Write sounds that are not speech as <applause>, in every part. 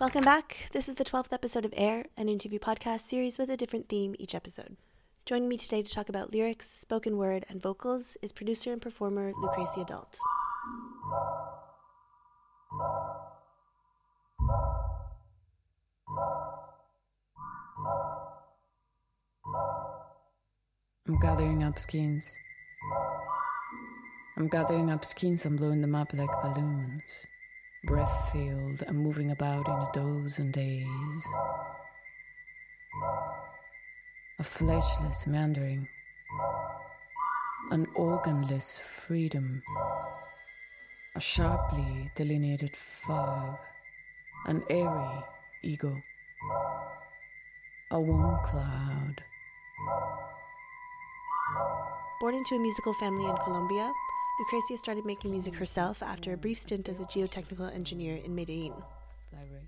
Welcome back. This is the 12th episode of Air, an interview podcast series with a different theme each episode. Joining me today to talk about lyrics, spoken word, and vocals is producer and performer Lucrecia Dalt. I'm gathering up skins. I'm gathering up skins and blowing them up like balloons. Breath filled and moving about in a doze and days. A fleshless meandering. An organless freedom. A sharply delineated fog. An airy ego. A warm cloud. Born into a musical family in Colombia, Lucrecia started making music herself after a brief stint as a geotechnical engineer in Medellin.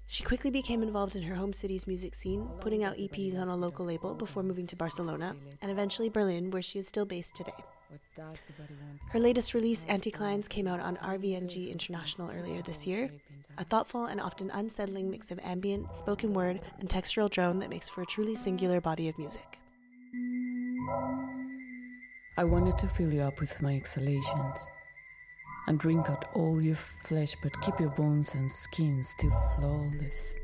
She quickly became involved in her home city's music scene, putting out EPs on a local label before moving to Barcelona and eventually Berlin, where she is still based today. Her latest release, Anticlines, came out on RVNG International earlier this year, a thoughtful and often unsettling mix of ambient, spoken word, and textural drone that makes for a truly singular body of music. I wanted to fill you up with my exhalations and drink out all your flesh, but keep your bones and skin still flawless.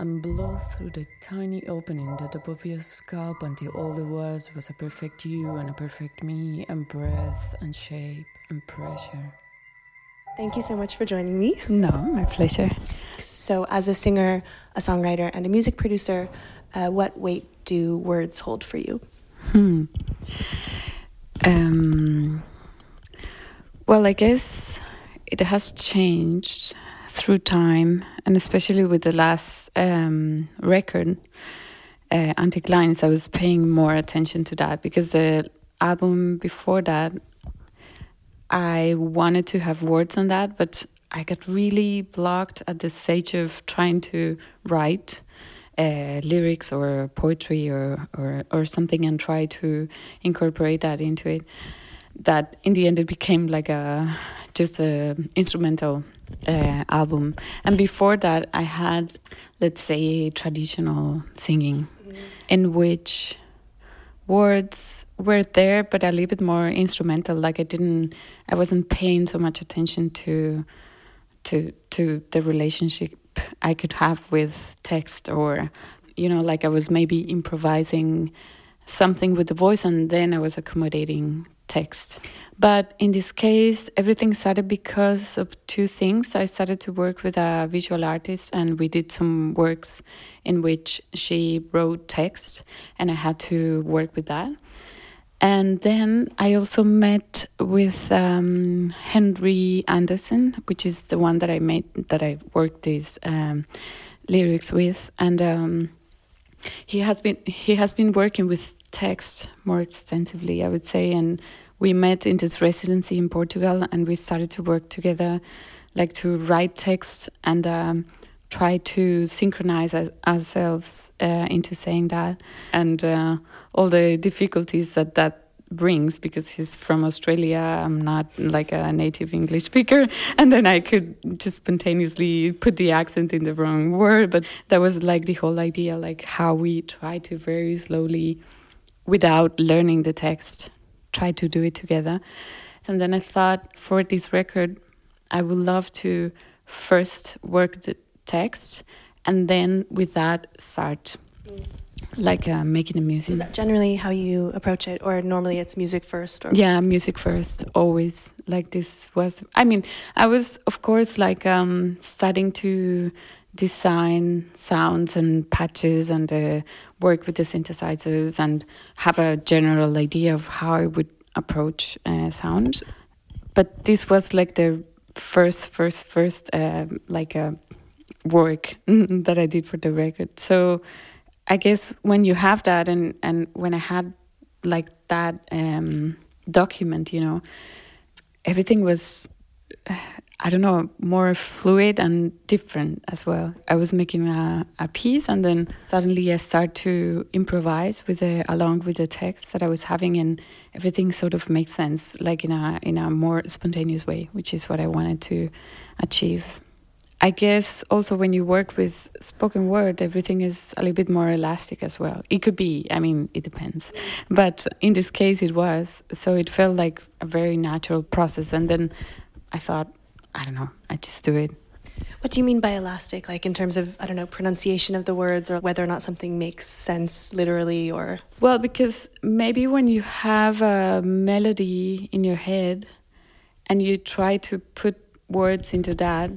And blow through the tiny opening that above your scalp until all there was was a perfect you and a perfect me, and breath and shape and pressure. Thank you so much for joining me. No, my pleasure. So, as a singer, a songwriter, and a music producer, uh, what weight do words hold for you? Hmm. Um, well, I guess it has changed through time, and especially with the last um, record, uh, Anticlines, I was paying more attention to that because the album before that, I wanted to have words on that, but I got really blocked at the stage of trying to write uh, lyrics or poetry or, or or something and try to incorporate that into it. That in the end it became like a just a instrumental uh, album. And before that, I had let's say traditional singing, mm. in which words were there, but a little bit more instrumental. Like I didn't, I wasn't paying so much attention to to to the relationship I could have with text or you know like I was maybe improvising something with the voice and then I was accommodating text. But in this case, everything started because of two things. I started to work with a visual artist, and we did some works in which she wrote text, and I had to work with that. And then I also met with um, Henry Andersen, which is the one that I made that I worked these um, lyrics with, and um, he has been he has been working with text more extensively, I would say. And we met in this residency in Portugal, and we started to work together, like to write text and um, try to synchronize ourselves uh, into saying that and. Uh, all the difficulties that that brings because he's from Australia. I'm not like a native English speaker. <laughs> And then I could just spontaneously put the accent in the wrong word. But that was like the whole idea, like how we try to very slowly, without learning the text, try to do it together. And then I thought for this record, I would love to first work the text and then with that start. Mm like uh, making the music. Is that generally how you approach it, or normally it's music first? Or? Yeah, music first, always. Like this was. I mean, I was of course like um, starting to design sounds and patches and uh, work with the synthesizers and have a general idea of how I would approach uh, sound. But this was like the first, first, first uh, like a uh, work <laughs> that I did for the record. So I guess when you have that, and and when I had like that um, document, you know, everything was. <sighs> I don't know, more fluid and different as well. I was making a, a piece and then suddenly I start to improvise with the along with the text that I was having and everything sort of makes sense, like in a in a more spontaneous way, which is what I wanted to achieve. I guess also when you work with spoken word, everything is a little bit more elastic as well. It could be, I mean, it depends. But in this case, it was. So it felt like a very natural process. And then I thought, I don't know, I just do it. What do you mean by elastic? Like in terms of, I don't know, pronunciation of the words or whether or not something makes sense literally or? Well, because maybe when you have a melody in your head and you try to put words into that,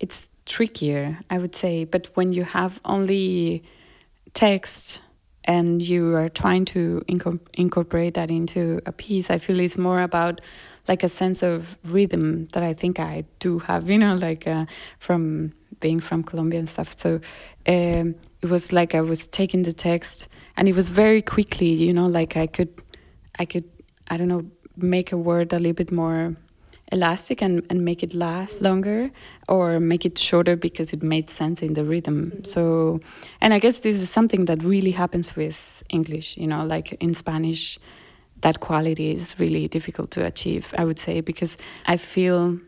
it's trickier, I would say. But when you have only text and you are trying to inco- incorporate that into a piece, I feel it's more about like a sense of rhythm that I think I do have, you know, like uh, from being from Colombia and stuff. So um, it was like I was taking the text, and it was very quickly, you know, like I could, I could, I don't know, make a word a little bit more elastic and, and make it last longer or make it shorter because it made sense in the rhythm. Mm-hmm. So, and I guess this is something that really happens with English, you know, like in Spanish that quality is really difficult to achieve, I would say, because I feel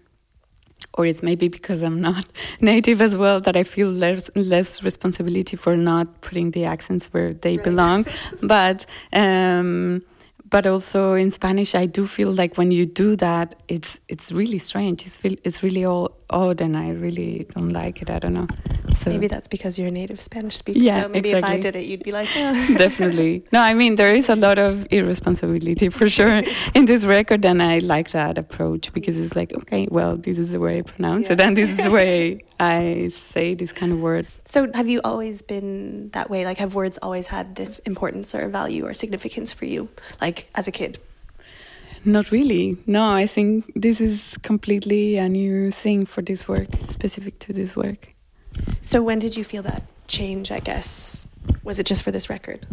or it's maybe because I'm not <laughs> native as well that I feel less less responsibility for not putting the accents where they right. belong. <laughs> but um, but also in Spanish, I do feel like when you do that, it's it's really strange. It's feel, it's really all odd, then I really don't like it. I don't know. So maybe that's because you're a native Spanish speaker. Yeah, maybe exactly. if I did it, you'd be like, yeah. Oh. <laughs> <laughs> definitely. No, I mean there is a lot of irresponsibility for sure <laughs> in this record, and I like that approach because it's like, okay, well, this is the way I pronounce yeah. it, and this is the way I say this kind of word. So, have you always been that way? Like, have words always had this importance or value or significance for you, like as a kid? Not really. No, I think this is completely a new thing for this work, specific to this work. So, when did you feel that change? I guess was it just for this record?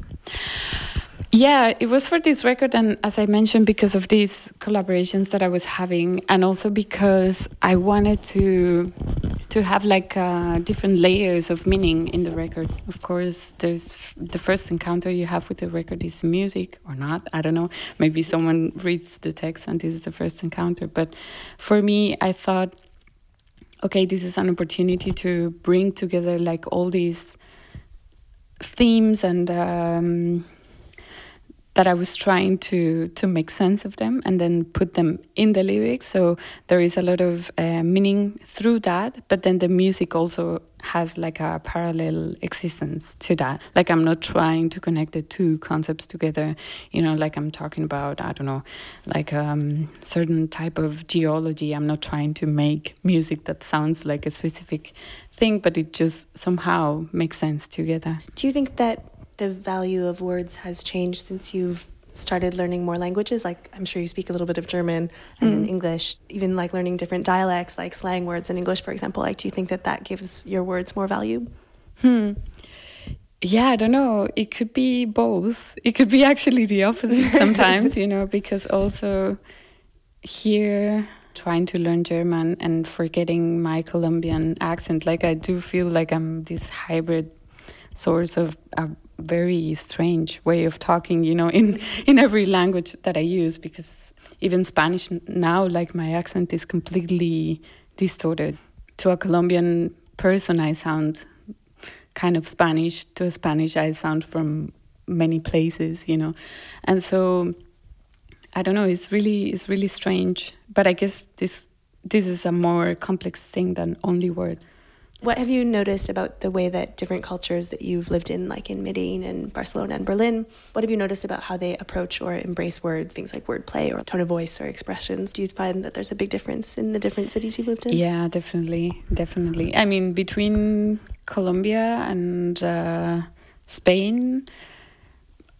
Yeah, it was for this record, and as I mentioned, because of these collaborations that I was having, and also because I wanted to to have like uh, different layers of meaning in the record. Of course, there's the first encounter you have with the record is music or not. I don't know. Maybe someone reads the text and this is the first encounter. But for me, I thought, okay, this is an opportunity to bring together like all these themes and. Um, that I was trying to to make sense of them and then put them in the lyrics. So there is a lot of uh, meaning through that, but then the music also has like a parallel existence to that. Like I'm not trying to connect the two concepts together. You know, like I'm talking about I don't know, like um, certain type of geology. I'm not trying to make music that sounds like a specific thing, but it just somehow makes sense together. Do you think that the value of words has changed since you've started learning more languages? Like i'm sure you speak a little bit of german and mm. then english even like learning different dialects like slang words in english for example. Like do you think that that gives your words more value? Hmm. Yeah i don't know. It could be both. It could be actually the opposite <laughs> sometimes you know because also here trying to learn german and forgetting my colombian accent like i do feel like i'm this hybrid source of a very strange way of talking, you know, <laughs> in, in every language that I use, because even Spanish now, like my accent is completely distorted. To a Colombian person, I sound kind of Spanish. To a Spanish, I sound from many places, you know. And so I don't know, it's really it's really strange. But I guess this this is a more complex thing than only words. What have you noticed about the way that different cultures that you've lived in, like in Medellin and Barcelona and Berlin, what have you noticed about how they approach or embrace words, things like wordplay or tone of voice or expressions? Do you find that there's a big difference in the different cities you've lived in? Yeah, definitely, definitely. I mean, between Colombia and uh, Spain,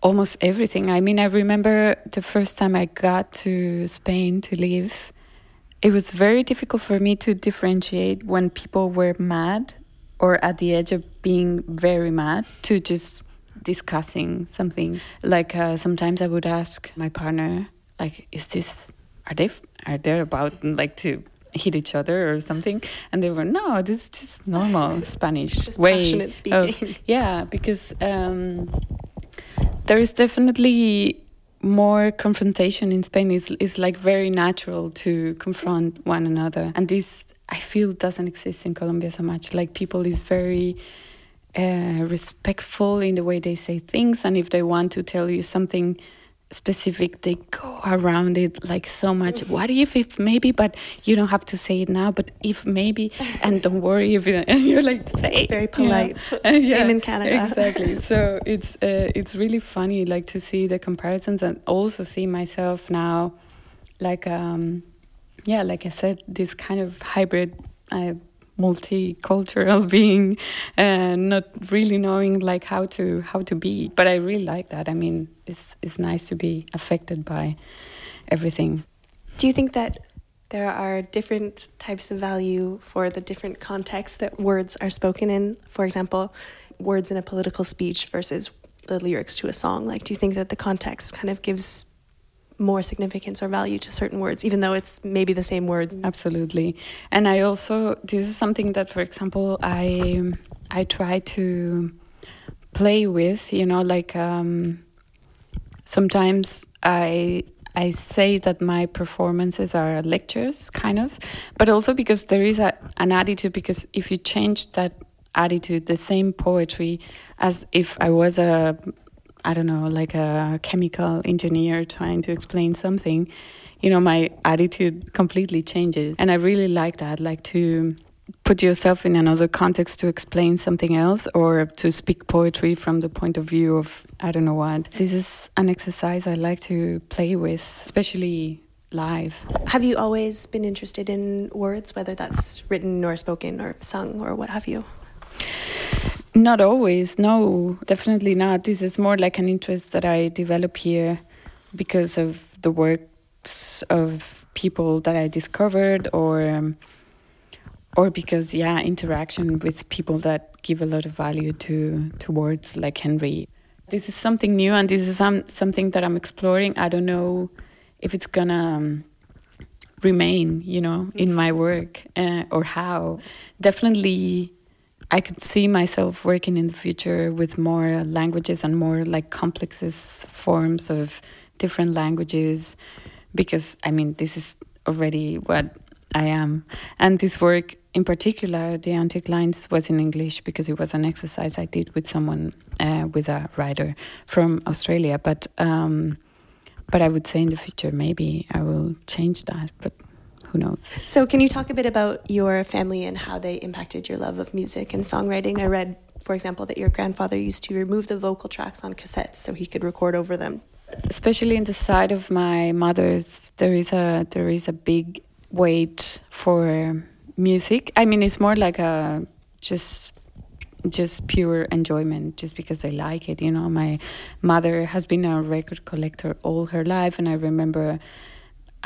almost everything. I mean, I remember the first time I got to Spain to live it was very difficult for me to differentiate when people were mad or at the edge of being very mad to just discussing something. Like uh, sometimes I would ask my partner, like, "Is this? Are they? Are they about like to hit each other or something and they were no this is just normal <laughs> spanish just way passionate speaking of, <laughs> yeah because um, there is definitely more confrontation in spain is is like very natural to confront one another. And this i feel doesn't exist in colombia so much. Like people is very uh, respectful in the way they say things. And if they want to tell you something specific they go around it like so much. What if if maybe but you don't have to say it now but if maybe <laughs> and don't worry if it, <laughs> and you're like say it's very polite. <laughs> Yeah. same in canada. Exactly. So it's uh, it's really funny like to see the comparisons and also see myself now like um yeah like i said this kind of hybrid uh, multicultural <laughs> being and not really knowing like how to how to be. But i really like that. I mean it's it's nice to be affected by everything. Do you think that there are different types of value for the different contexts that words are spoken in? For example words in a political speech versus the lyrics to a song. Like do you think that the context kind of gives more significance or value to certain words, even though it's maybe the same words. Absolutely, and I also this is something that, for example, I I try to play with. You know, like um, sometimes I I say that my performances are lectures, kind of, but also because there is a, an attitude. Because if you change that attitude, the same poetry as if I was a I don't know, like a chemical engineer trying to explain something, you know, my attitude completely changes. And I really like that, like to put yourself in another context to explain something else or to speak poetry from the point of view of I don't know what. This is an exercise I like to play with, especially live. Have you always been interested in words, whether that's written or spoken or sung or what have you? Not always, no, definitely not. This is more like an interest that I develop here because of the works of people that I discovered or um, or because yeah, interaction with people that give a lot of value to to words like Henry. This is something new and this is some, something that I'm exploring. I don't know if it's gonna um, remain, you know, in my work uh, or how. Definitely I could see myself working in the future with more languages and more like complexes forms of different languages because I mean this is already what I am. And this work in particular the Anticlines was in English because it was an exercise I did with someone uh, with a writer from Australia. But um, but I would say in the future maybe I will change that but who knows? So, can you talk a bit about your family and how they impacted your love of music and songwriting? I read, for example, that your grandfather used to remove the vocal tracks on cassettes so he could record over them. Especially in the side of my mother's, there is a there is a big weight for music. I mean, it's more like a just just pure enjoyment just because they like it you know my mother has been a record collector all her life and i remember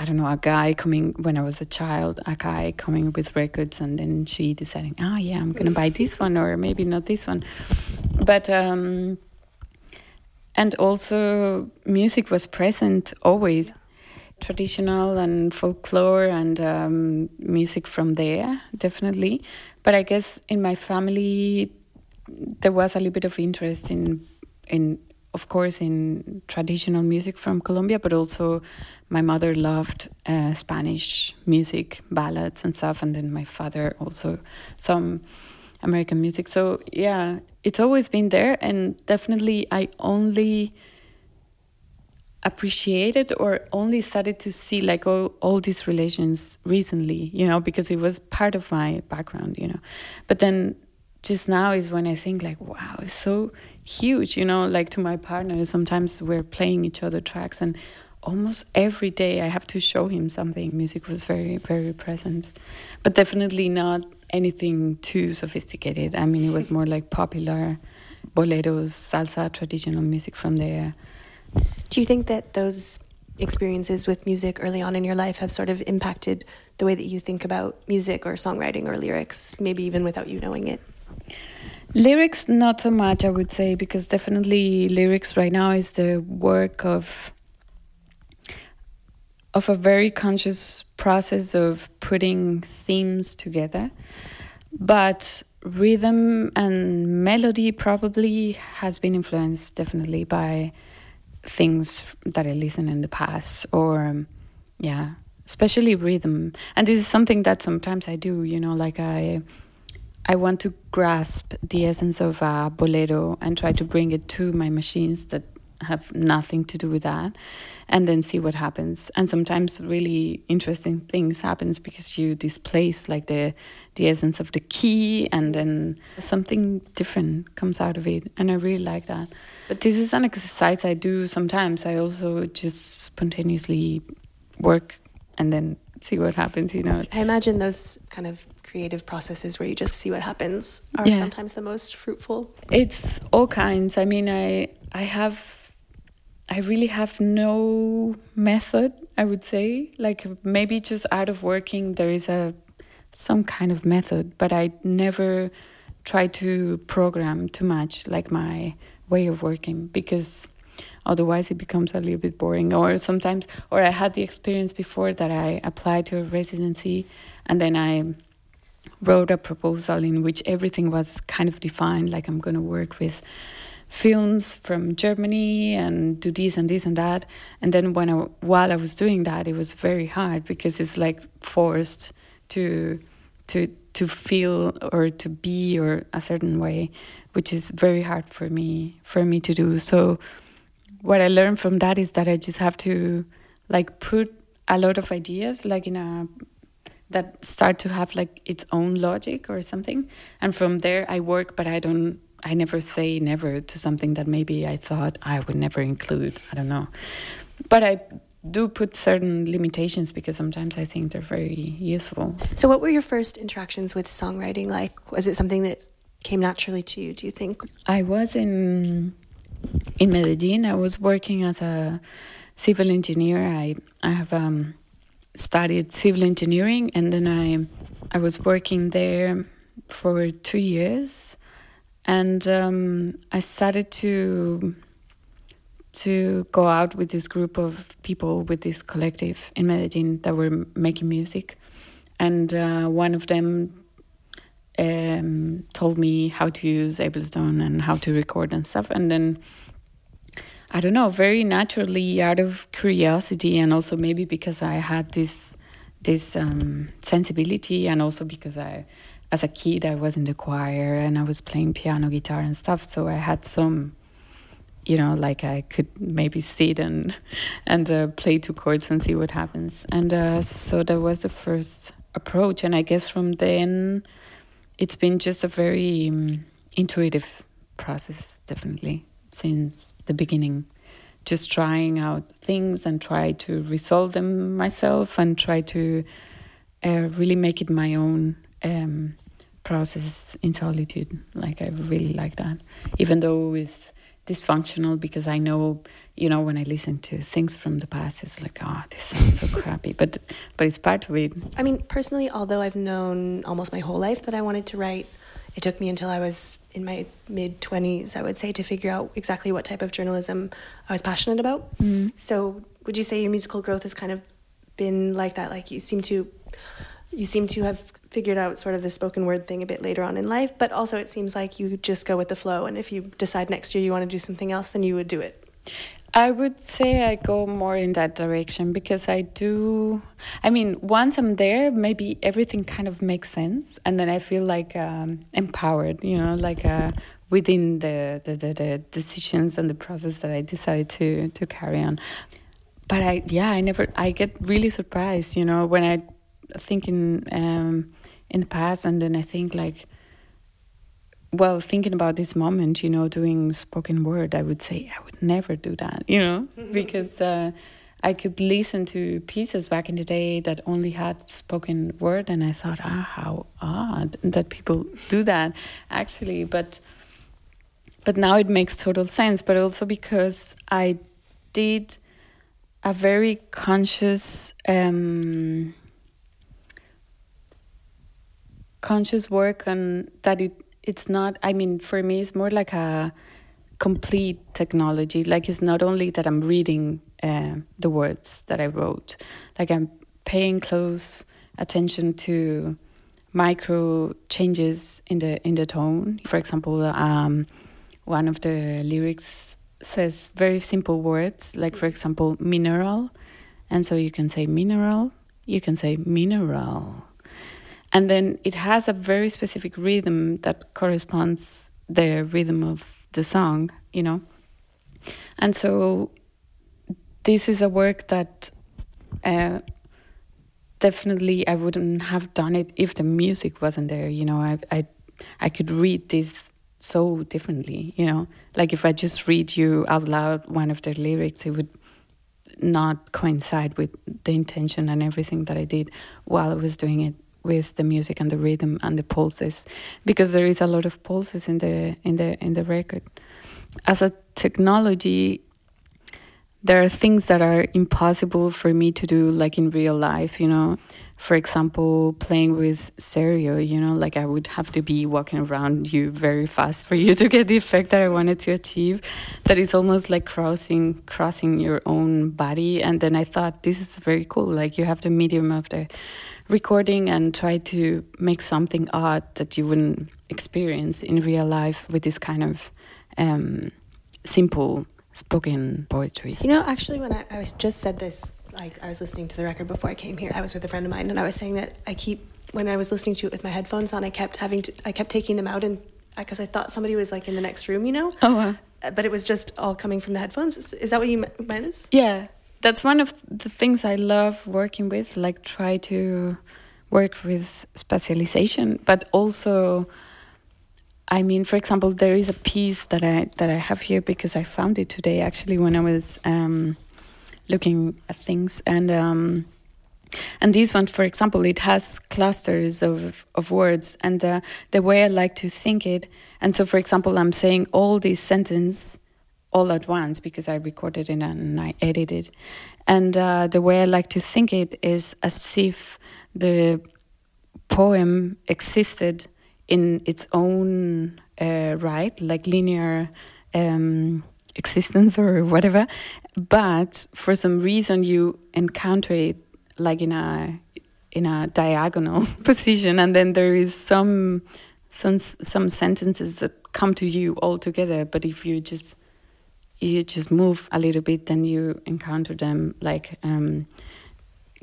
I don't know, a guy coming when I was a child, a guy coming with records, and then she deciding, oh yeah, I'm gonna buy this one or maybe not this one, but um, and also music was present always, traditional and folklore and um, music from there definitely, but I guess in my family there was a little bit of interest in in of course in traditional music from Colombia, but also my mother loved uh, Spanish music, ballads and stuff, and then my father also some American music. So yeah, it's always been there, and definitely I only appreciated or only started to see like all, all these relations recently you know because it was part of my background you know but then just now is when i think like wow it's so huge you know like to my partner sometimes we're playing each other tracks and almost every day I have to show him something. Music was very, very present, but definitely not anything too sophisticated. I mean, it was more like popular boleros, salsa, traditional music from there. Do you think that those experiences with music early on in your life have sort of impacted the way that you think about music or songwriting or lyrics, maybe even without you knowing it? Lyrics, not so much, I would say, because definitely lyrics right now is the work of of a very conscious process of putting themes together. But rhythm and melody probably has been influenced definitely by things that I listened in the past or um, yeah, especially rhythm. And this is something that sometimes I do, you know, like I I want to grasp the essence of a bolero and try to bring it to my machines that have nothing to do with that and then see what happens. And sometimes really interesting things happens because you displace like the the essence of the key and then something different comes out of it. And i really like that. But this is an exercise i do sometimes. I also just spontaneously work and then see what happens you know. I imagine those kind of creative processes where you just see what happens are yeah. sometimes the most fruitful. It's all kinds. I mean i i have I really have no method, I would say. Like maybe just out of working there is a some kind of method, but I never try to program too much like my way of working because otherwise it becomes a little bit boring or sometimes or I had the experience before that I applied to a residency and then I wrote a proposal in which everything was kind of defined like I'm going to work with films from Germany and do this and this and that. And then when I, while I was doing that, it was very hard because it's like forced to to to feel or to be or a certain way, which is very hard for me for me to do. So what I learned from that is that I just have to like put a lot of ideas like in a that start to have like its own logic or something and from there I work but I don't I never say never to something that maybe I thought I would never include. I don't know. But I do put certain limitations because sometimes I think they're very useful. So, what were your first interactions with songwriting like? Was it something that came naturally to you, do you think? I was in in Medellin. I was working as a civil engineer. I I have um, studied civil engineering and then I I was working there for 2 years and um, I started to to go out with this group of people with this collective in Medellin that were making music, and uh, one of them um, told me how to use Ableton and how to record and stuff, and then. I don't know, very naturally out of curiosity and also maybe because I had this this um, sensibility and also because I as a kid, I was in the choir and I was playing piano, guitar, and stuff. So I had some, you know, like I could maybe sit and and uh, play two chords and see what happens. And uh, so that was the first approach. And I guess from then, it's been just a very um, intuitive process, definitely since the beginning. Just trying out things and try to resolve them myself and try to uh, really make it my own. Um, process in solitude. Like I really like that, even though it's dysfunctional because I know, you know, when I listen to things from the past, it's like, oh, this sounds so crappy. <laughs> But but it's part of it. I mean, personally, although I've known almost my whole life that I wanted to write, it took me until I was in my mid twenties, I would say, to figure out exactly what type of journalism I was passionate about. Mm-hmm. So, would you say your musical growth has kind of been like that? Like you seem to you seem to have figured out sort of the spoken word thing a bit later on in life, but also it seems like you just go with the flow. And if you decide next year you want to do something else, then you would do it. I would say I go more in that direction because I do. I mean, once I'm there, maybe everything kind of makes sense, and then I feel like um, empowered. You know, like uh, within the, the, the the decisions and the process that I decided to to carry on. But I, yeah, I never. I get really surprised. You know, when I thinking um, in the past, and then I think like, well, thinking about this moment, you know, doing spoken word, I would say I would never do that, you know, <laughs> because uh, I could listen to pieces back in the day that only had spoken word, and I thought, ah, how odd that people do that, actually, but. But now it makes total sense, but also because I did a very conscious um, conscious work and that it it's not i mean for me it's more like a complete technology. Like it's not only that I'm reading uh, the words that I wrote, like I'm paying close attention to micro changes in the in the tone. For example, um, one of the lyrics says very simple words, like for example, mineral, and so you can say mineral, you can say mineral, and then it has a very specific rhythm that corresponds the rhythm of the song, you know, and so this is a work that. Uh, definitely I wouldn't have done it if the music wasn't there. You know, I I I could read this so differently. You know, like if I just read you out loud one of the lyrics, it would not coincide with the intention and everything that I did while I was doing it with the music and the rhythm and the pulses because there is a lot of pulses in the in the in the record. As a technology there are things that are impossible for me to do like in real life you know? For example playing with stereo you know? Like i would have to be walking around you very fast for you <laughs> to get the effect that i wanted to achieve. That is almost like crossing crossing your own body. And then i thought this is very cool. Like you have the medium of the recording and try to make something odd that you wouldn't experience in real life with this kind of um, simple spoken poetry. You know, actually, when I, I was just said this, like I was listening to the record before I came here, I was with a friend of mine, and I was saying that I keep when I was listening to it with my headphones on, I kept having to, I kept taking them out and because I thought somebody was like in the next room, you know. Oh. Wow. Uh, but it was just all coming from the headphones. Is, is that what you meant? Yeah, that's one of the things I love working with. Like try to work with spatialization, but also I mean, for example, there is a piece that I that I have here because I found it today actually when I was um, looking at things and. Um, and this one, for example, it has clusters of, of words, and uh, the way I like to think it. And so, for example, I'm saying all these sentences all at once because I recorded it and I edited. And uh, the way I like to think it is as if the poem existed in its own uh, right, like linear um, existence or whatever. But for some reason, you encounter it like in a in a diagonal <laughs> position, and then there is some some some sentences that come to you all together. But if you just you just move a little bit, then you encounter them like. Um,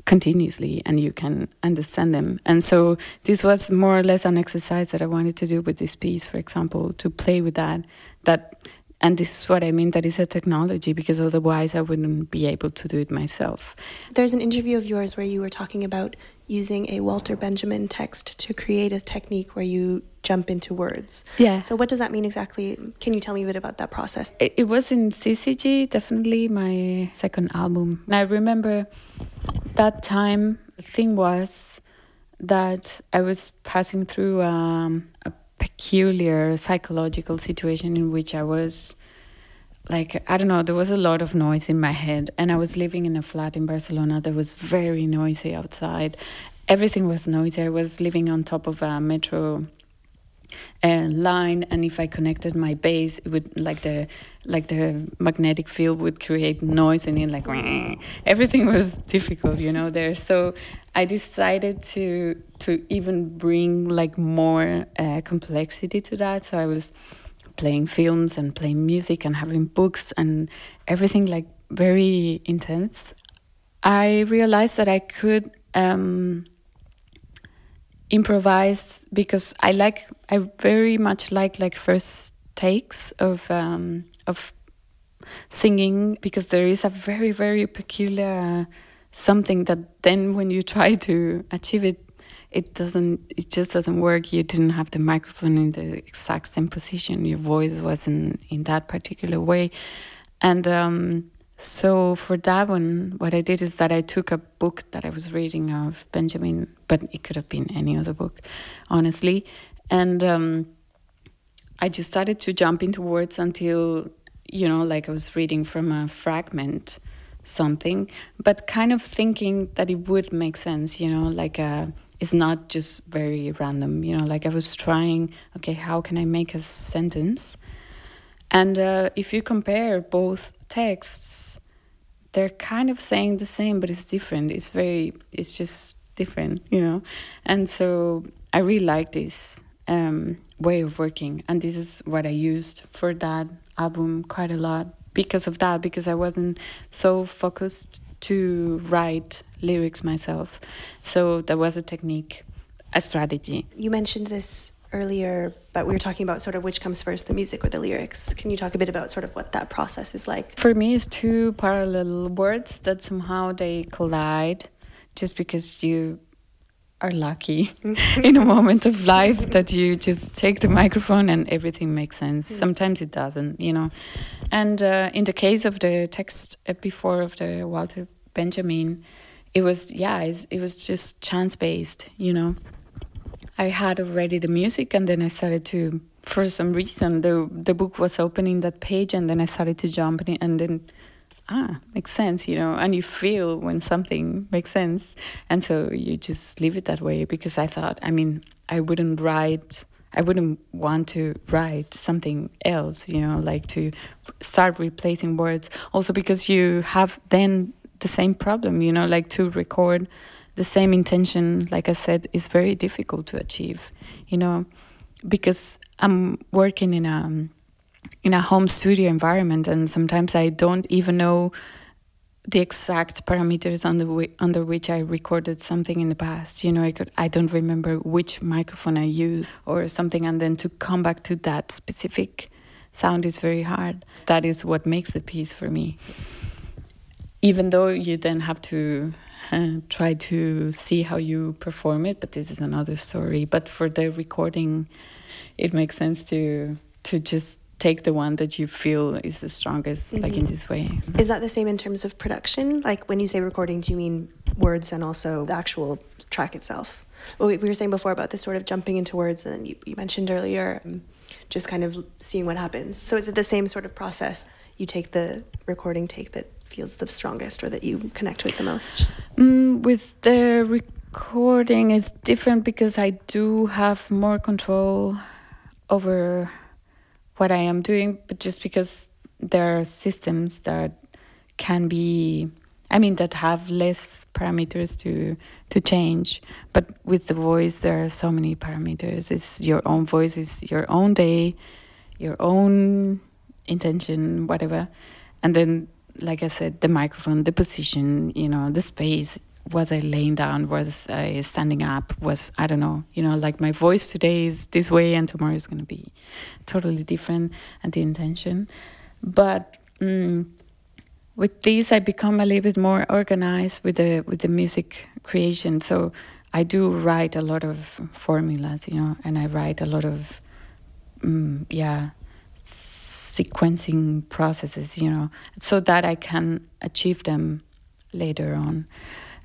continuously and you can understand them. And so this was more or less an exercise that I wanted to do with this piece, for example, to play with that. That and this is what I mean that is a technology because otherwise I wouldn't be able to do it myself. There's an interview of yours where you were talking about using a Walter Benjamin text to create a technique where you jump into words. Yeah. So what does that mean exactly? Can you tell me a bit about that process? It, it was in Syzygy, definitely my second album. And I remember that time the thing was that I was passing through um, a peculiar psychological situation in which I was like I don't know there was a lot of noise in my head and I was living in a flat in Barcelona that was very noisy outside. Everything was noisy. I was living on top of a metro uh, line and if I connected my bass it would like the like the magnetic field would create noise and it like <laughs> everything was difficult you know there. So I decided to to even bring like more uh, complexity to that. So I was playing films and playing music and having books and everything like very intense. I realized that I could um, improvise because I like I very much like like first takes of um, of singing because there is a very very peculiar something that then when you try to achieve it it doesn't it just doesn't work. You didn't have the microphone in the exact same position. Your voice wasn't in that particular way. And um, so for that one, what I did is that I took a book that I was reading of Benjamin, but it could have been any other book, honestly, and um, I just started to jump into words until you know, like I was reading from a fragment, something, but kind of thinking that it would make sense, you know, like a, it's not just very random, you know, like I was trying, okay, how can I make a sentence? And uh, if you compare both texts, they're kind of saying the same, but it's different. It's very, it's just different, you know. And so I really like this um, way of working, and this is what I used for that album quite a lot because of that. Because I wasn't so focused to write lyrics myself, so there was a technique, a strategy. You mentioned this earlier, but we were talking about sort of which comes first, the music or the lyrics. Can you talk a bit about sort of what that process is like? For me, it's two parallel words that somehow they collide, just because you are lucky mm-hmm. <laughs> in a moment of life that you just take the microphone and everything makes sense. Mm. Sometimes it doesn't, you know. And uh, in the case of the text uh, before of the Walter Benjamin, it was yeah, it was just chance based, you know. I had already the music, and then I started to, for some reason, the the book was opening that page, and then I started to jump in, and then ah, makes sense, you know, and you feel when something makes sense, and so you just leave it that way. Because I thought, I mean, I wouldn't write. I wouldn't want to write something else, you know, like to start replacing words. Also, because you have then the same problem, you know, like to record the same intention, like I said, is very difficult to achieve, you know, because I'm working in a in a home studio environment, and sometimes I don't even know the exact parameters under under which I recorded something in the past. You know, I could I don't remember which microphone I used or something, and then to come back to that specific sound is very hard. That is what makes the piece for me. Even though you then have to uh, try to see how you perform it, but this is another story. But for the recording, it makes sense to to just take the one that you feel is the strongest, mm-hmm. like in mm-hmm. this way. Is that the same in terms of production? Like when you say recording, do you mean words and also the actual track itself? Well, we were saying before about this sort of jumping into words, and you, you mentioned earlier um, just kind of seeing what happens. So is it the same sort of process? You take the recording take that feels the strongest or that you connect with the most? Mm, with the recording, is different because I do have more control over what I am doing, but just because there are systems that can be I mean that have less parameters to to change. But with the voice there are so many parameters. It's your own voice, it's your own day, your own intention, whatever. And then like I said, the microphone, the position, you know, the space. Was I laying down? Was I standing up? Was I don't know, you know, like my voice today is this way and tomorrow is going to be totally different and the intention. But um, with this, I become a little bit more organized with the with the music creation. So I do write a lot of formulas, you know, and I write a lot of, um, yeah, sequencing processes, you know, so that I can achieve them later on.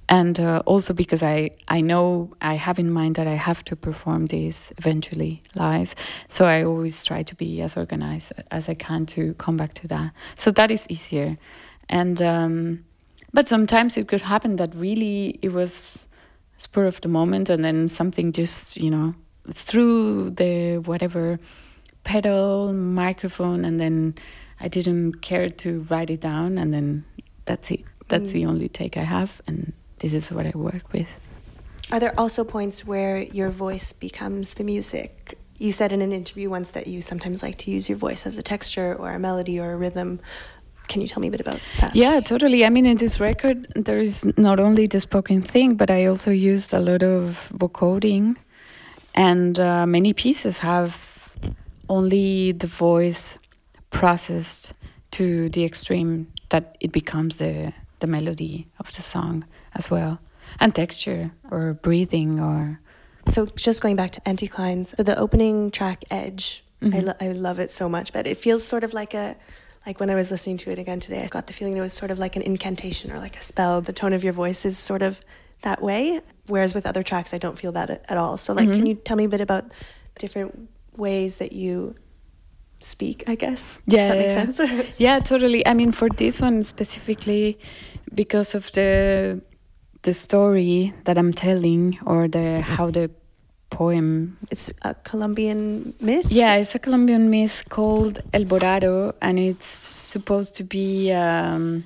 And uh, also because I, I know I have in mind that I have to perform this eventually live. So I always try to be as organized as I can to come back to that. So that is easier. And, um, but sometimes it could happen that really it was spur of the moment and then something just, you know, through the whatever pedal, microphone, and then I didn't care to write it down, and then that's it. That's mm. the only take I have, and this is what I work with. Are there also points where your voice becomes the music? You said in an interview once that you sometimes like to use your voice as a texture or a melody or a rhythm. Can you tell me a bit about that? Yeah, totally. I mean, in this record, there is not only the spoken thing, but I also used a lot of vocoding, and uh, many pieces have only the voice processed to the extreme that it becomes the the melody of the song as well and texture or breathing or so just going back to anticlines the opening track edge mm-hmm. I, lo- I love it so much but it feels sort of like a like when i was listening to it again today i got the feeling it was sort of like an incantation or like a spell the tone of your voice is sort of that way whereas with other tracks i don't feel that at all so like mm-hmm. can you tell me a bit about different ways that you speak, I guess. Yeah, Does that make sense? <laughs> yeah, totally. I mean, for this one specifically, because of the the story that I'm telling or the how the poem. It's a Colombian myth? Yeah, it's a Colombian myth called El Boraro, and it's supposed to be um,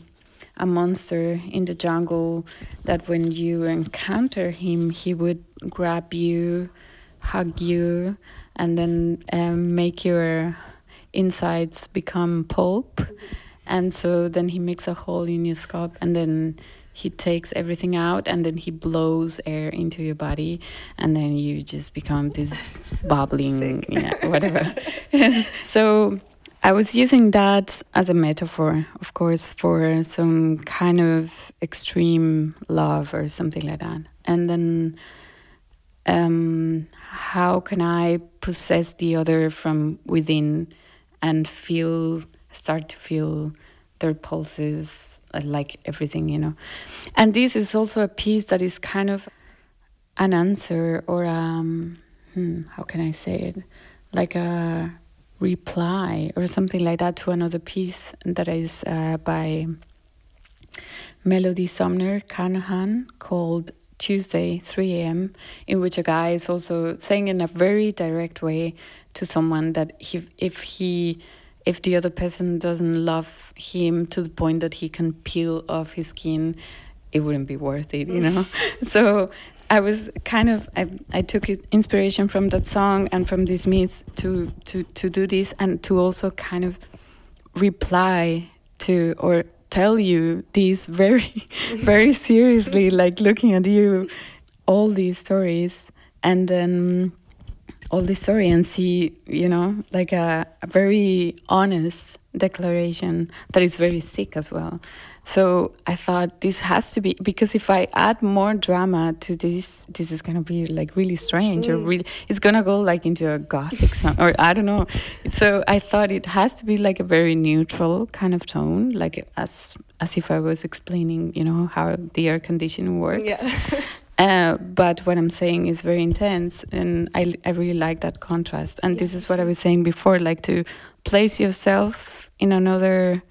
a monster in the jungle that when you encounter him, he would grab you, hug you, and then um, make your insides become pulp. And so then he makes a hole in your scalp, and then he takes everything out and then he blows air into your body and then you just become this <laughs> bubbling whatever. <laughs> So i was using that as a metaphor of course for some kind of extreme love or something like that. And then um, how can i possess the other from within and feel start to feel their pulses like everything, you know. And this is also a piece that is kind of an answer or um, hmm, how can I say it, like a reply or something like that to another piece that is uh, by Melody Sumner Carnahan called Tuesday 3 a.m. in which a guy is also saying in a very direct way to someone that he, if he if the other person doesn't love him to the point that he can peel off his skin, it wouldn't be worth it, you know? <laughs> <laughs> so I was kind of I, I took inspiration from that song and from this myth to to to do this and to also kind of reply to or tell you these very <laughs> very seriously <laughs> like looking at you all these stories and then all this story and see, you know, like a, a, very honest declaration that is very sick as well. So I thought this has to be because if I add more drama to this, this is gonna be like really strange mm. or really, it's gonna go like into a gothic song or I don't know. So I thought it has to be like a very neutral kind of tone, like as as if I was explaining, you know, how the air conditioning works. Yeah. <laughs> Uh, but what I'm saying is very intense, and I, I really like that contrast. And this is what I was saying before like to place yourself in another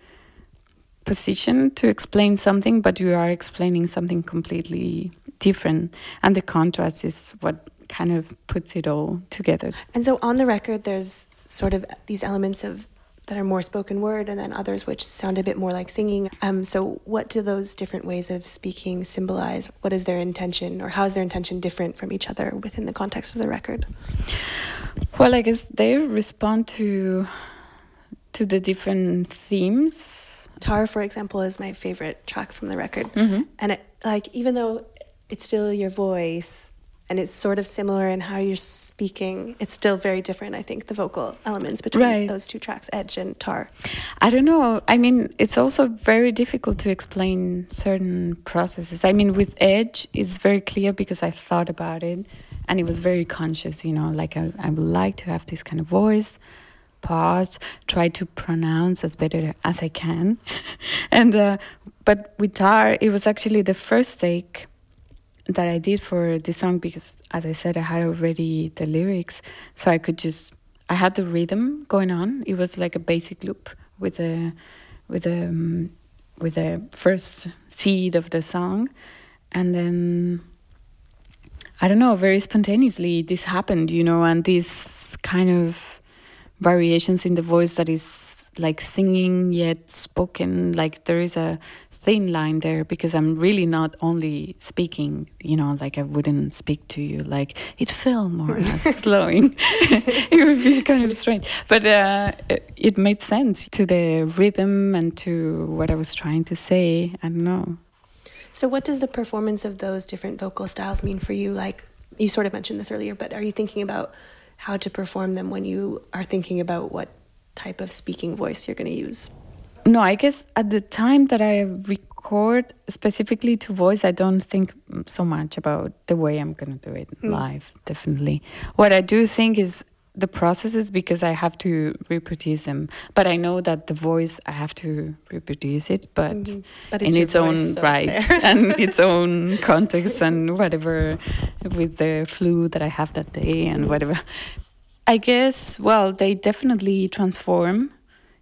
position to explain something, but you are explaining something completely different. And the contrast is what kind of puts it all together. And so on the record, there's sort of these elements of that are more spoken word and then others which sound a bit more like singing. Um, so, what do those different ways of speaking symbolize? What is their intention, or how is their intention different from each other within the context of the record? Well, I guess they respond to to the different themes. Tar, for example, is my favorite track from the record, mm-hmm. and it, like even though it's still your voice and it's sort of similar in how you're speaking. It's still very different, I think, the vocal elements between right. those two tracks, Edge and Tar. I don't know. I mean, it's also very difficult to explain certain processes. I mean, with Edge, it's very clear because I thought about it and it was very conscious, you know, like I, I would like to have this kind of voice. Pause, try to pronounce as better as I can, <laughs> and uh, but with tar, it was actually the first take that I did for this song because, as I said, I had already the lyrics, so I could just I had the rhythm going on. It was like a basic loop with a with a um, with a first seed of the song, and then I don't know, very spontaneously this happened, you know, and this kind of variations in the voice that is like singing yet spoken, like there is a thin line there because I'm really not only speaking, you know, like I wouldn't speak to you like it felt more as <laughs> slowing. <laughs> it would be kind of strange, but uh, it, it made sense to the rhythm and to what I was trying to say. I don't know. So, what does the performance of those different vocal styles mean for you? Like you sort of mentioned this earlier, but are you thinking about how to perform them when you are thinking about what type of speaking voice you're going to use? No, I guess at the time that I record specifically to voice, I don't think so much about the way I'm going to do it mm. live, definitely. What I do think is the processes because I have to reproduce them. But I know that the voice, I have to reproduce it, but, mm -hmm. but in its own so right <laughs> and <laughs> its own context and whatever with the flu that I have that day and mm. whatever. I guess, well, they definitely transform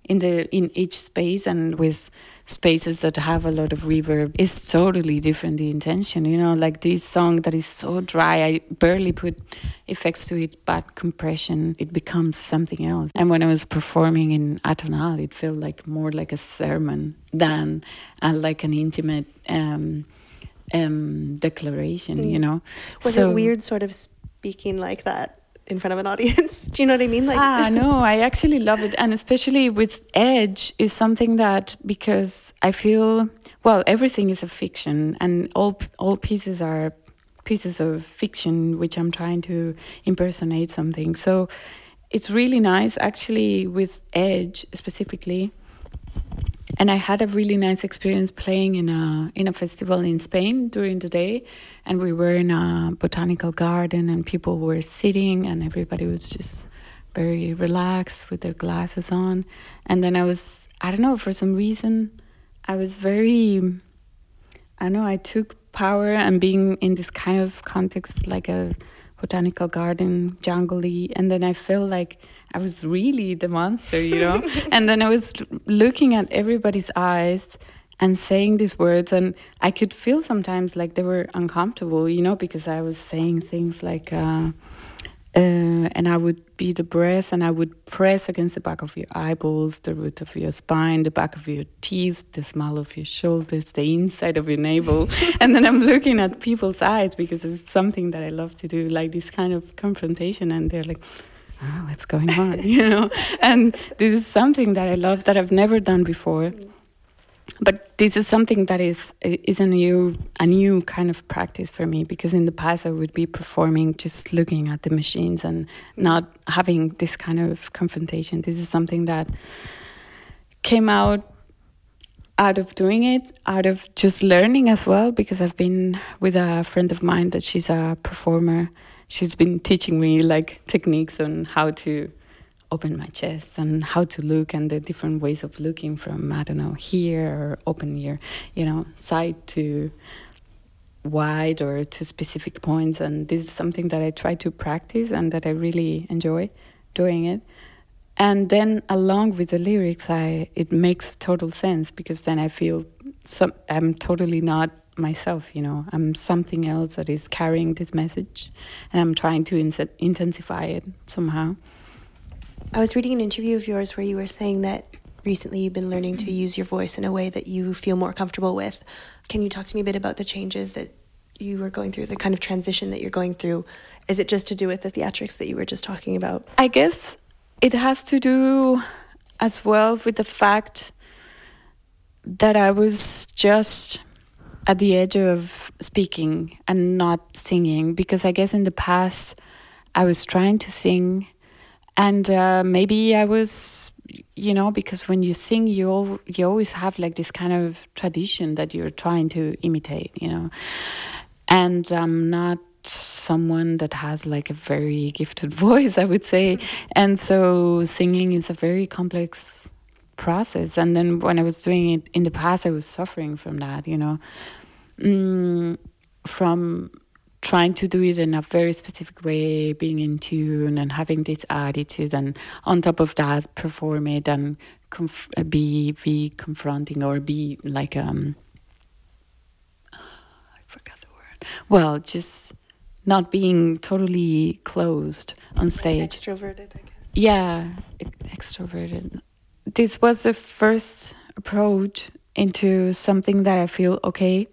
in the in each space and with spaces that have a lot of reverb is totally different the intention you know like this song that is so dry i barely put effects to it but compression it becomes something else. And when i was performing in atonal it felt like more like a sermon than uh, like an intimate um, um, declaration mm. you know? Was so, it weird sort of speaking like that in front of an audience. <laughs> Do you know what I mean? Like Ah, <laughs> no, I actually love it and especially with Edge is something that because I feel well, everything is a fiction and all all pieces are pieces of fiction which I'm trying to impersonate something. So it's really nice actually with Edge specifically and I had a really nice experience playing in a in a festival in Spain during the day, and we were in a botanical garden, and people were sitting, and everybody was just very relaxed with their glasses on, and then I was I don't know for some reason I was very I don't know I took power and being in this kind of context like a botanical garden jungly, and then I felt like I was really the monster, you know? <laughs> and then I was looking at everybody's eyes and saying these words, and I could feel sometimes like they were uncomfortable, you know, because I was saying things like, uh, uh, and I would be the breath and I would press against the back of your eyeballs, the root of your spine, the back of your teeth, the small of your shoulders, the inside of your navel. <laughs> and then I'm looking at people's eyes because it's something that I love to do, like this kind of confrontation. And they're like, oh, what's going on? <laughs> you know, and this is something that I love that I've never done before. But this is something that is is a new a new kind of practice for me because in the past I would be performing just looking at the machines and not having this kind of confrontation. This is something that came out out of doing it, out of just learning as well, because I've been with a friend of mine that she's a performer she's been teaching me like techniques on how to open my chest and how to look and the different ways of looking from I don't know here or open your you know side to wide or to specific points. And this is something that I try to practice and that I really enjoy doing it. And then along with the lyrics I it makes total sense because then I feel some I'm totally not myself you know. I'm something else that is carrying this message and i'm trying to in- intensify it somehow. I was reading an interview of yours where you were saying that recently you've been learning to use your voice in a way that you feel more comfortable with. Can you talk to me a bit about the changes that you were going through the kind of transition that you're going through? Is it just to do with the theatrics that you were just talking about? I guess it has to do as well with the fact that i was just at the edge of speaking and not singing because I guess in the past I was trying to sing and uh, maybe I was you know because when you sing you all, you always have like this kind of tradition that you're trying to imitate you know. And I'm not someone that has like a very gifted <laughs> voice I would say. And so singing is a very complex process. And then when i was doing it in the past i was suffering from that you know. Mm, from trying to do it in a very specific way being in tune and having this attitude and on top of that perform it and conf- be be confronting or be like um i forgot the word. Well just not being totally closed on stage. extroverted i guess. Yeah extroverted this was the first approach into something that I feel okay.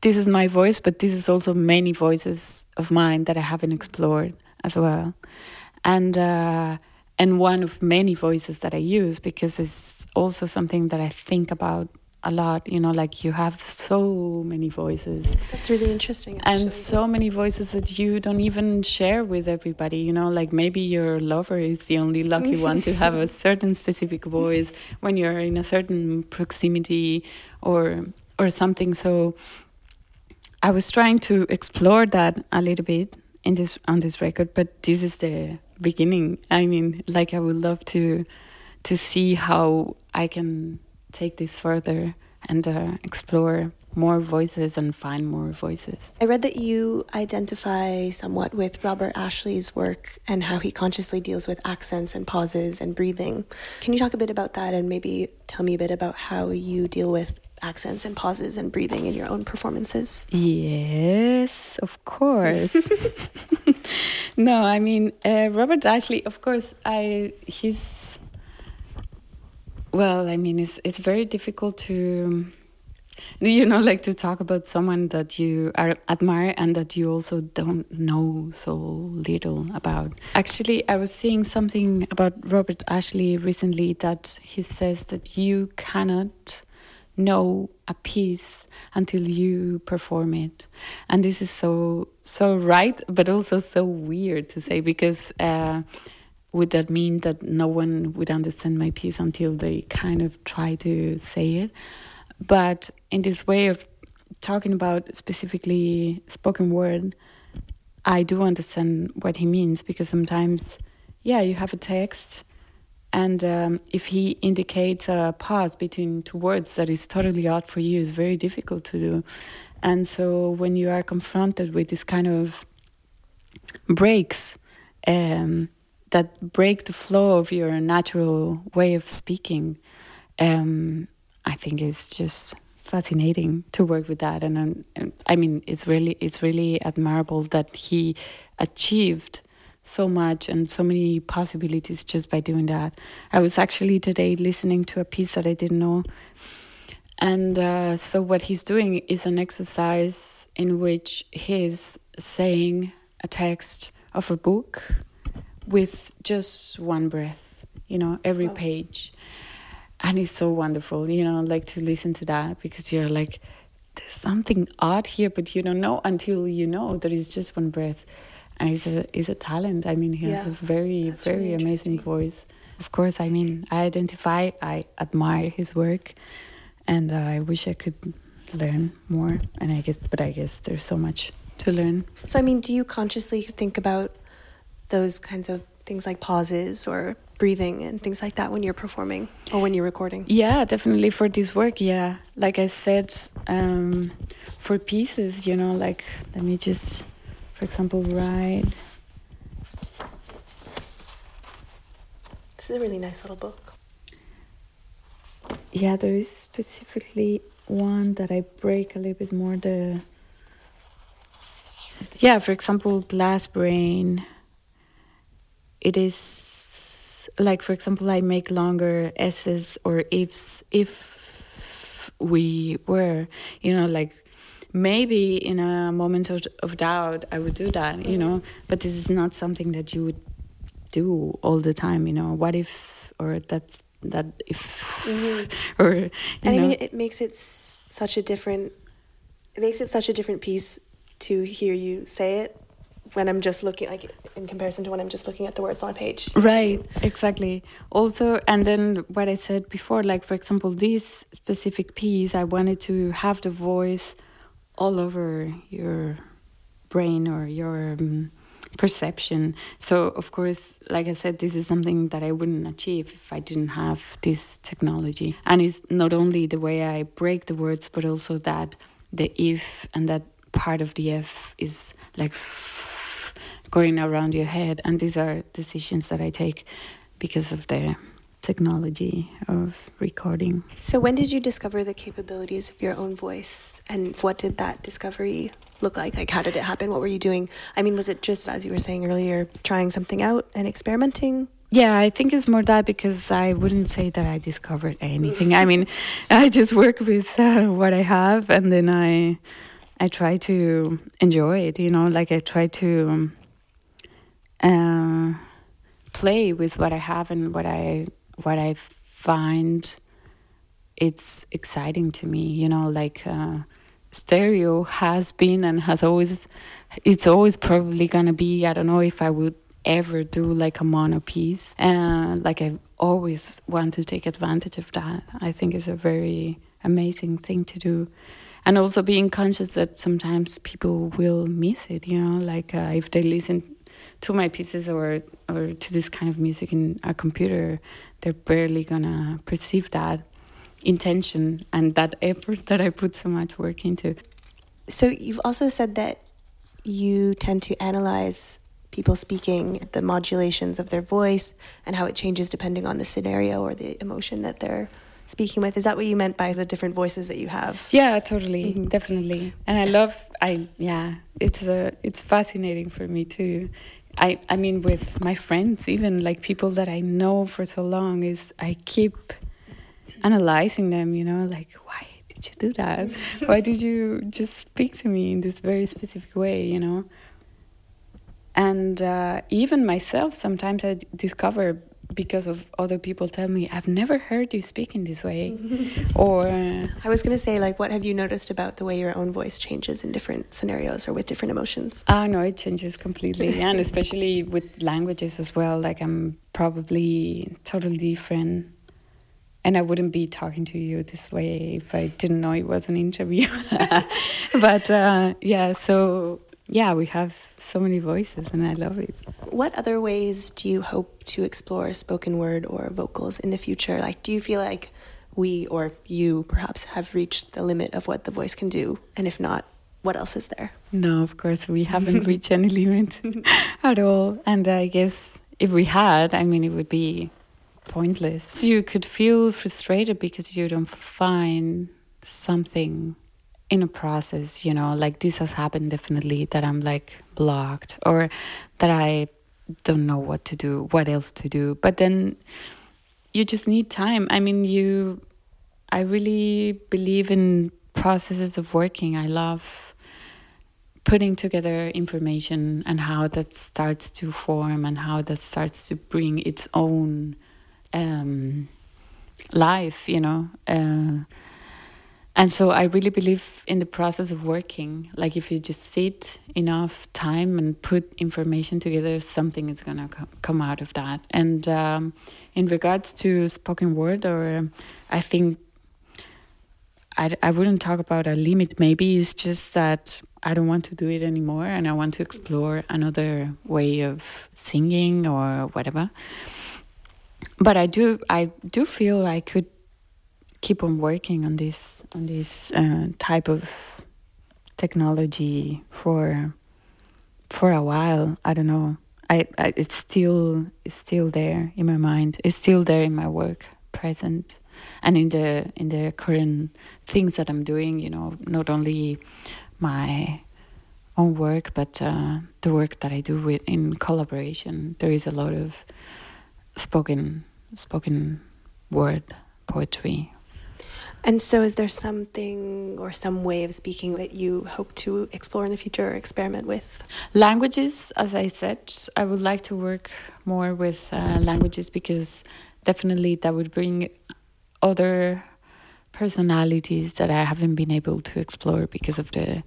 This is my voice, but this is also many voices of mine that I haven't explored as well, and uh, and one of many voices that I use because it's also something that I think about a lot you know like you have so many voices. That's really interesting actually. and so many voices that you don't even share with everybody you know like maybe your lover is the only lucky one to have a <laughs> certain specific voice when you're in a certain proximity or or something. So i was trying to explore that a little bit in this on this record but this is the beginning. I mean like i would love to to see how i can take this further and uh, explore more voices and find more voices. I read that you identify somewhat with Robert Ashley's work and how he consciously deals with accents and pauses and breathing. Can you talk a bit about that and maybe tell me a bit about how you deal with accents and pauses and breathing in your own performances? Yes, of course. <laughs> <laughs> no, I mean uh, Robert Ashley. Of course, I he's well. I mean, it's it's very difficult to <laughs> you know like to talk about someone that you admire and that you also don't know so little about actually i was seeing something about robert ashley recently that he says that you cannot know a piece until you perform it and this is so so right but also so weird to say because uh, would that mean that no one would understand my piece until they kind of try to say it but in this way of talking about specifically spoken word, I do understand what he means because sometimes, yeah, you have a text, and um, if he indicates a pause between two words that is totally odd for you, it's very difficult to do. And so when you are confronted with this kind of breaks um, that break the flow of your natural way of speaking, um, I think it's just fascinating to work with that, and, and I mean, it's really it's really admirable that he achieved so much and so many possibilities just by doing that. I was actually today listening to a piece that I didn't know, and uh, so what he's doing is an exercise in which he's saying a text of a book with just one breath, you know, every wow. page. And it's so wonderful you know like to listen to that because you're like there's something odd here but you don't know until you know there is just one breath. And he's a, he's a talent. I mean he has a very very really amazing voice. Of course i mean i identify i admire his work and uh, i wish i could learn more. And i guess but i guess there's so much to learn. So i mean do you consciously think about those kinds of things like pauses or breathing and things like that when you're performing or when you're recording? Yeah, definitely for this work. Yeah, like I said, um, for pieces, you know, like let me just, for example, write. This is a really nice little book. Yeah, there is specifically one that I break a little bit more the. Yeah, for example, Glass Brain. It is like for example i make longer s's or ifs if we were you know like maybe in a moment of, of doubt i would do that you know but this is not something that you would do all the time you know what if or that's that if mm-hmm. or and know. i mean it makes it such a different it makes it such a different piece to hear you say it when I'm just looking like in comparison to when I'm just looking at the words on a page. Right, exactly. Also, and then what I said before, like for example, this specific piece, I wanted to have the voice all over your brain or your um, perception. So, of course, like I said, this is something that I wouldn't achieve if I didn't have this technology. And it's not only the way I break the words, but also that the if and that part of the F is like going around your head. And these are decisions that I take because of the technology of recording. So, when did you discover the capabilities of your own voice? And what did that discovery look like? Like, how did it happen? What were you doing? I mean, was it just, as you were saying earlier, trying something out and experimenting? Yeah, I think it's more that because I wouldn't say that I discovered anything. I mean, <laughs> I just work with uh, what I have, and then I, I try to enjoy it. You know, like I try to um, uh, play with what I have and what I what I find it's exciting to me. You know, like uh, stereo has been and has always it's always probably gonna be. I don't know if I would ever do like a mono piece. Uh, like I always want to take advantage of that. I think it's a very amazing thing to do. And also being conscious that sometimes people will miss it, you know, like uh, if they listen to my pieces or or to this kind of music in a computer, they're barely gonna perceive that. intention and that effort that I put so much work into. So you've also said that you tend to analyze people speaking, the modulations of their voice, and how it changes depending on the scenario or the emotion that they're speaking with. Is that what you meant by the different voices that you have? Yeah, totally, mm-hmm. definitely. And I love, I yeah, it's a, it's fascinating for me too. I I mean, with my friends, even like people that I know for so long, is I keep analyzing them. You know, like why did you do that? why did you just speak to me in this very specific way? You know and uh, even myself sometimes i discover because of other people tell me i've never heard you speak in this way <laughs> or uh, i was going to say like what have you noticed about the way your own voice changes in different scenarios or with different emotions oh no it changes completely <laughs> and especially with languages as well like i'm probably totally different and I wouldn't be talking to you this way if I didn't know it was an interview. <laughs> but uh, yeah, so yeah, we have so many voices and I love it. What other ways do you hope to explore spoken word or vocals in the future? Like, do you feel like we or you perhaps have reached the limit of what the voice can do? And if not, what else is there? No, of course, we haven't <laughs> reached any limit at all. And I guess if we had, I mean, it would be pointless. You could feel frustrated because you don't find something in a process, you know, like this has happened definitely that I'm like blocked or that I don't know what to do, what else to do. But then you just need time. I mean, you, I really believe in processes of working. I love putting together information and how that starts to form and how that starts to bring its own um, life, you know. Uh, and so I really believe in the process of working. Like if you just sit enough time and put information together, something is gonna come out of that. And um, in regards to spoken word, or I think I, I wouldn't talk about a limit. Maybe it's just that I don't want to do it anymore, and I want to explore another way of singing or whatever. But I do I do feel I could keep on working on this on this uh, type of technology for for a while. I don't know. I, I, it's still it's still there in my mind. It's still there in my work present and in the in the current things that I'm doing. You know, not only my own work, but uh, the work that I do with in collaboration. There is a lot of spoken spoken word poetry and so, is there something or some way of speaking that you hope to explore in the future or experiment with? Languages, as I said, I would like to work more with uh, languages because definitely that would bring other personalities that I haven't been able to explore because of the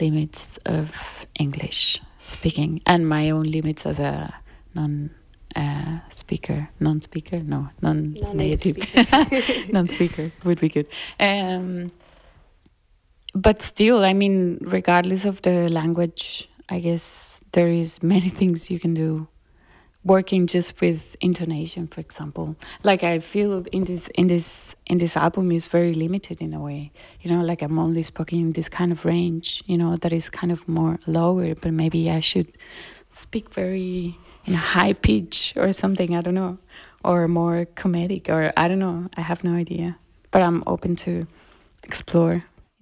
limits of English speaking and my own limits as a non uh, speaker, non-speaker, no, non-native, <laughs> non-speaker would be good. Um, but still, I mean, regardless of the language, I guess there is many <laughs> things you can do. Working just with intonation, for example, like I feel in this in this in this album is very limited in a way. You know, like I'm only speaking in this kind of range. You know, that is kind of more lower, but maybe I should speak very in a high pitch or something, I don't know, or more comedic, or I don't know, I have no idea. But I'm open to explore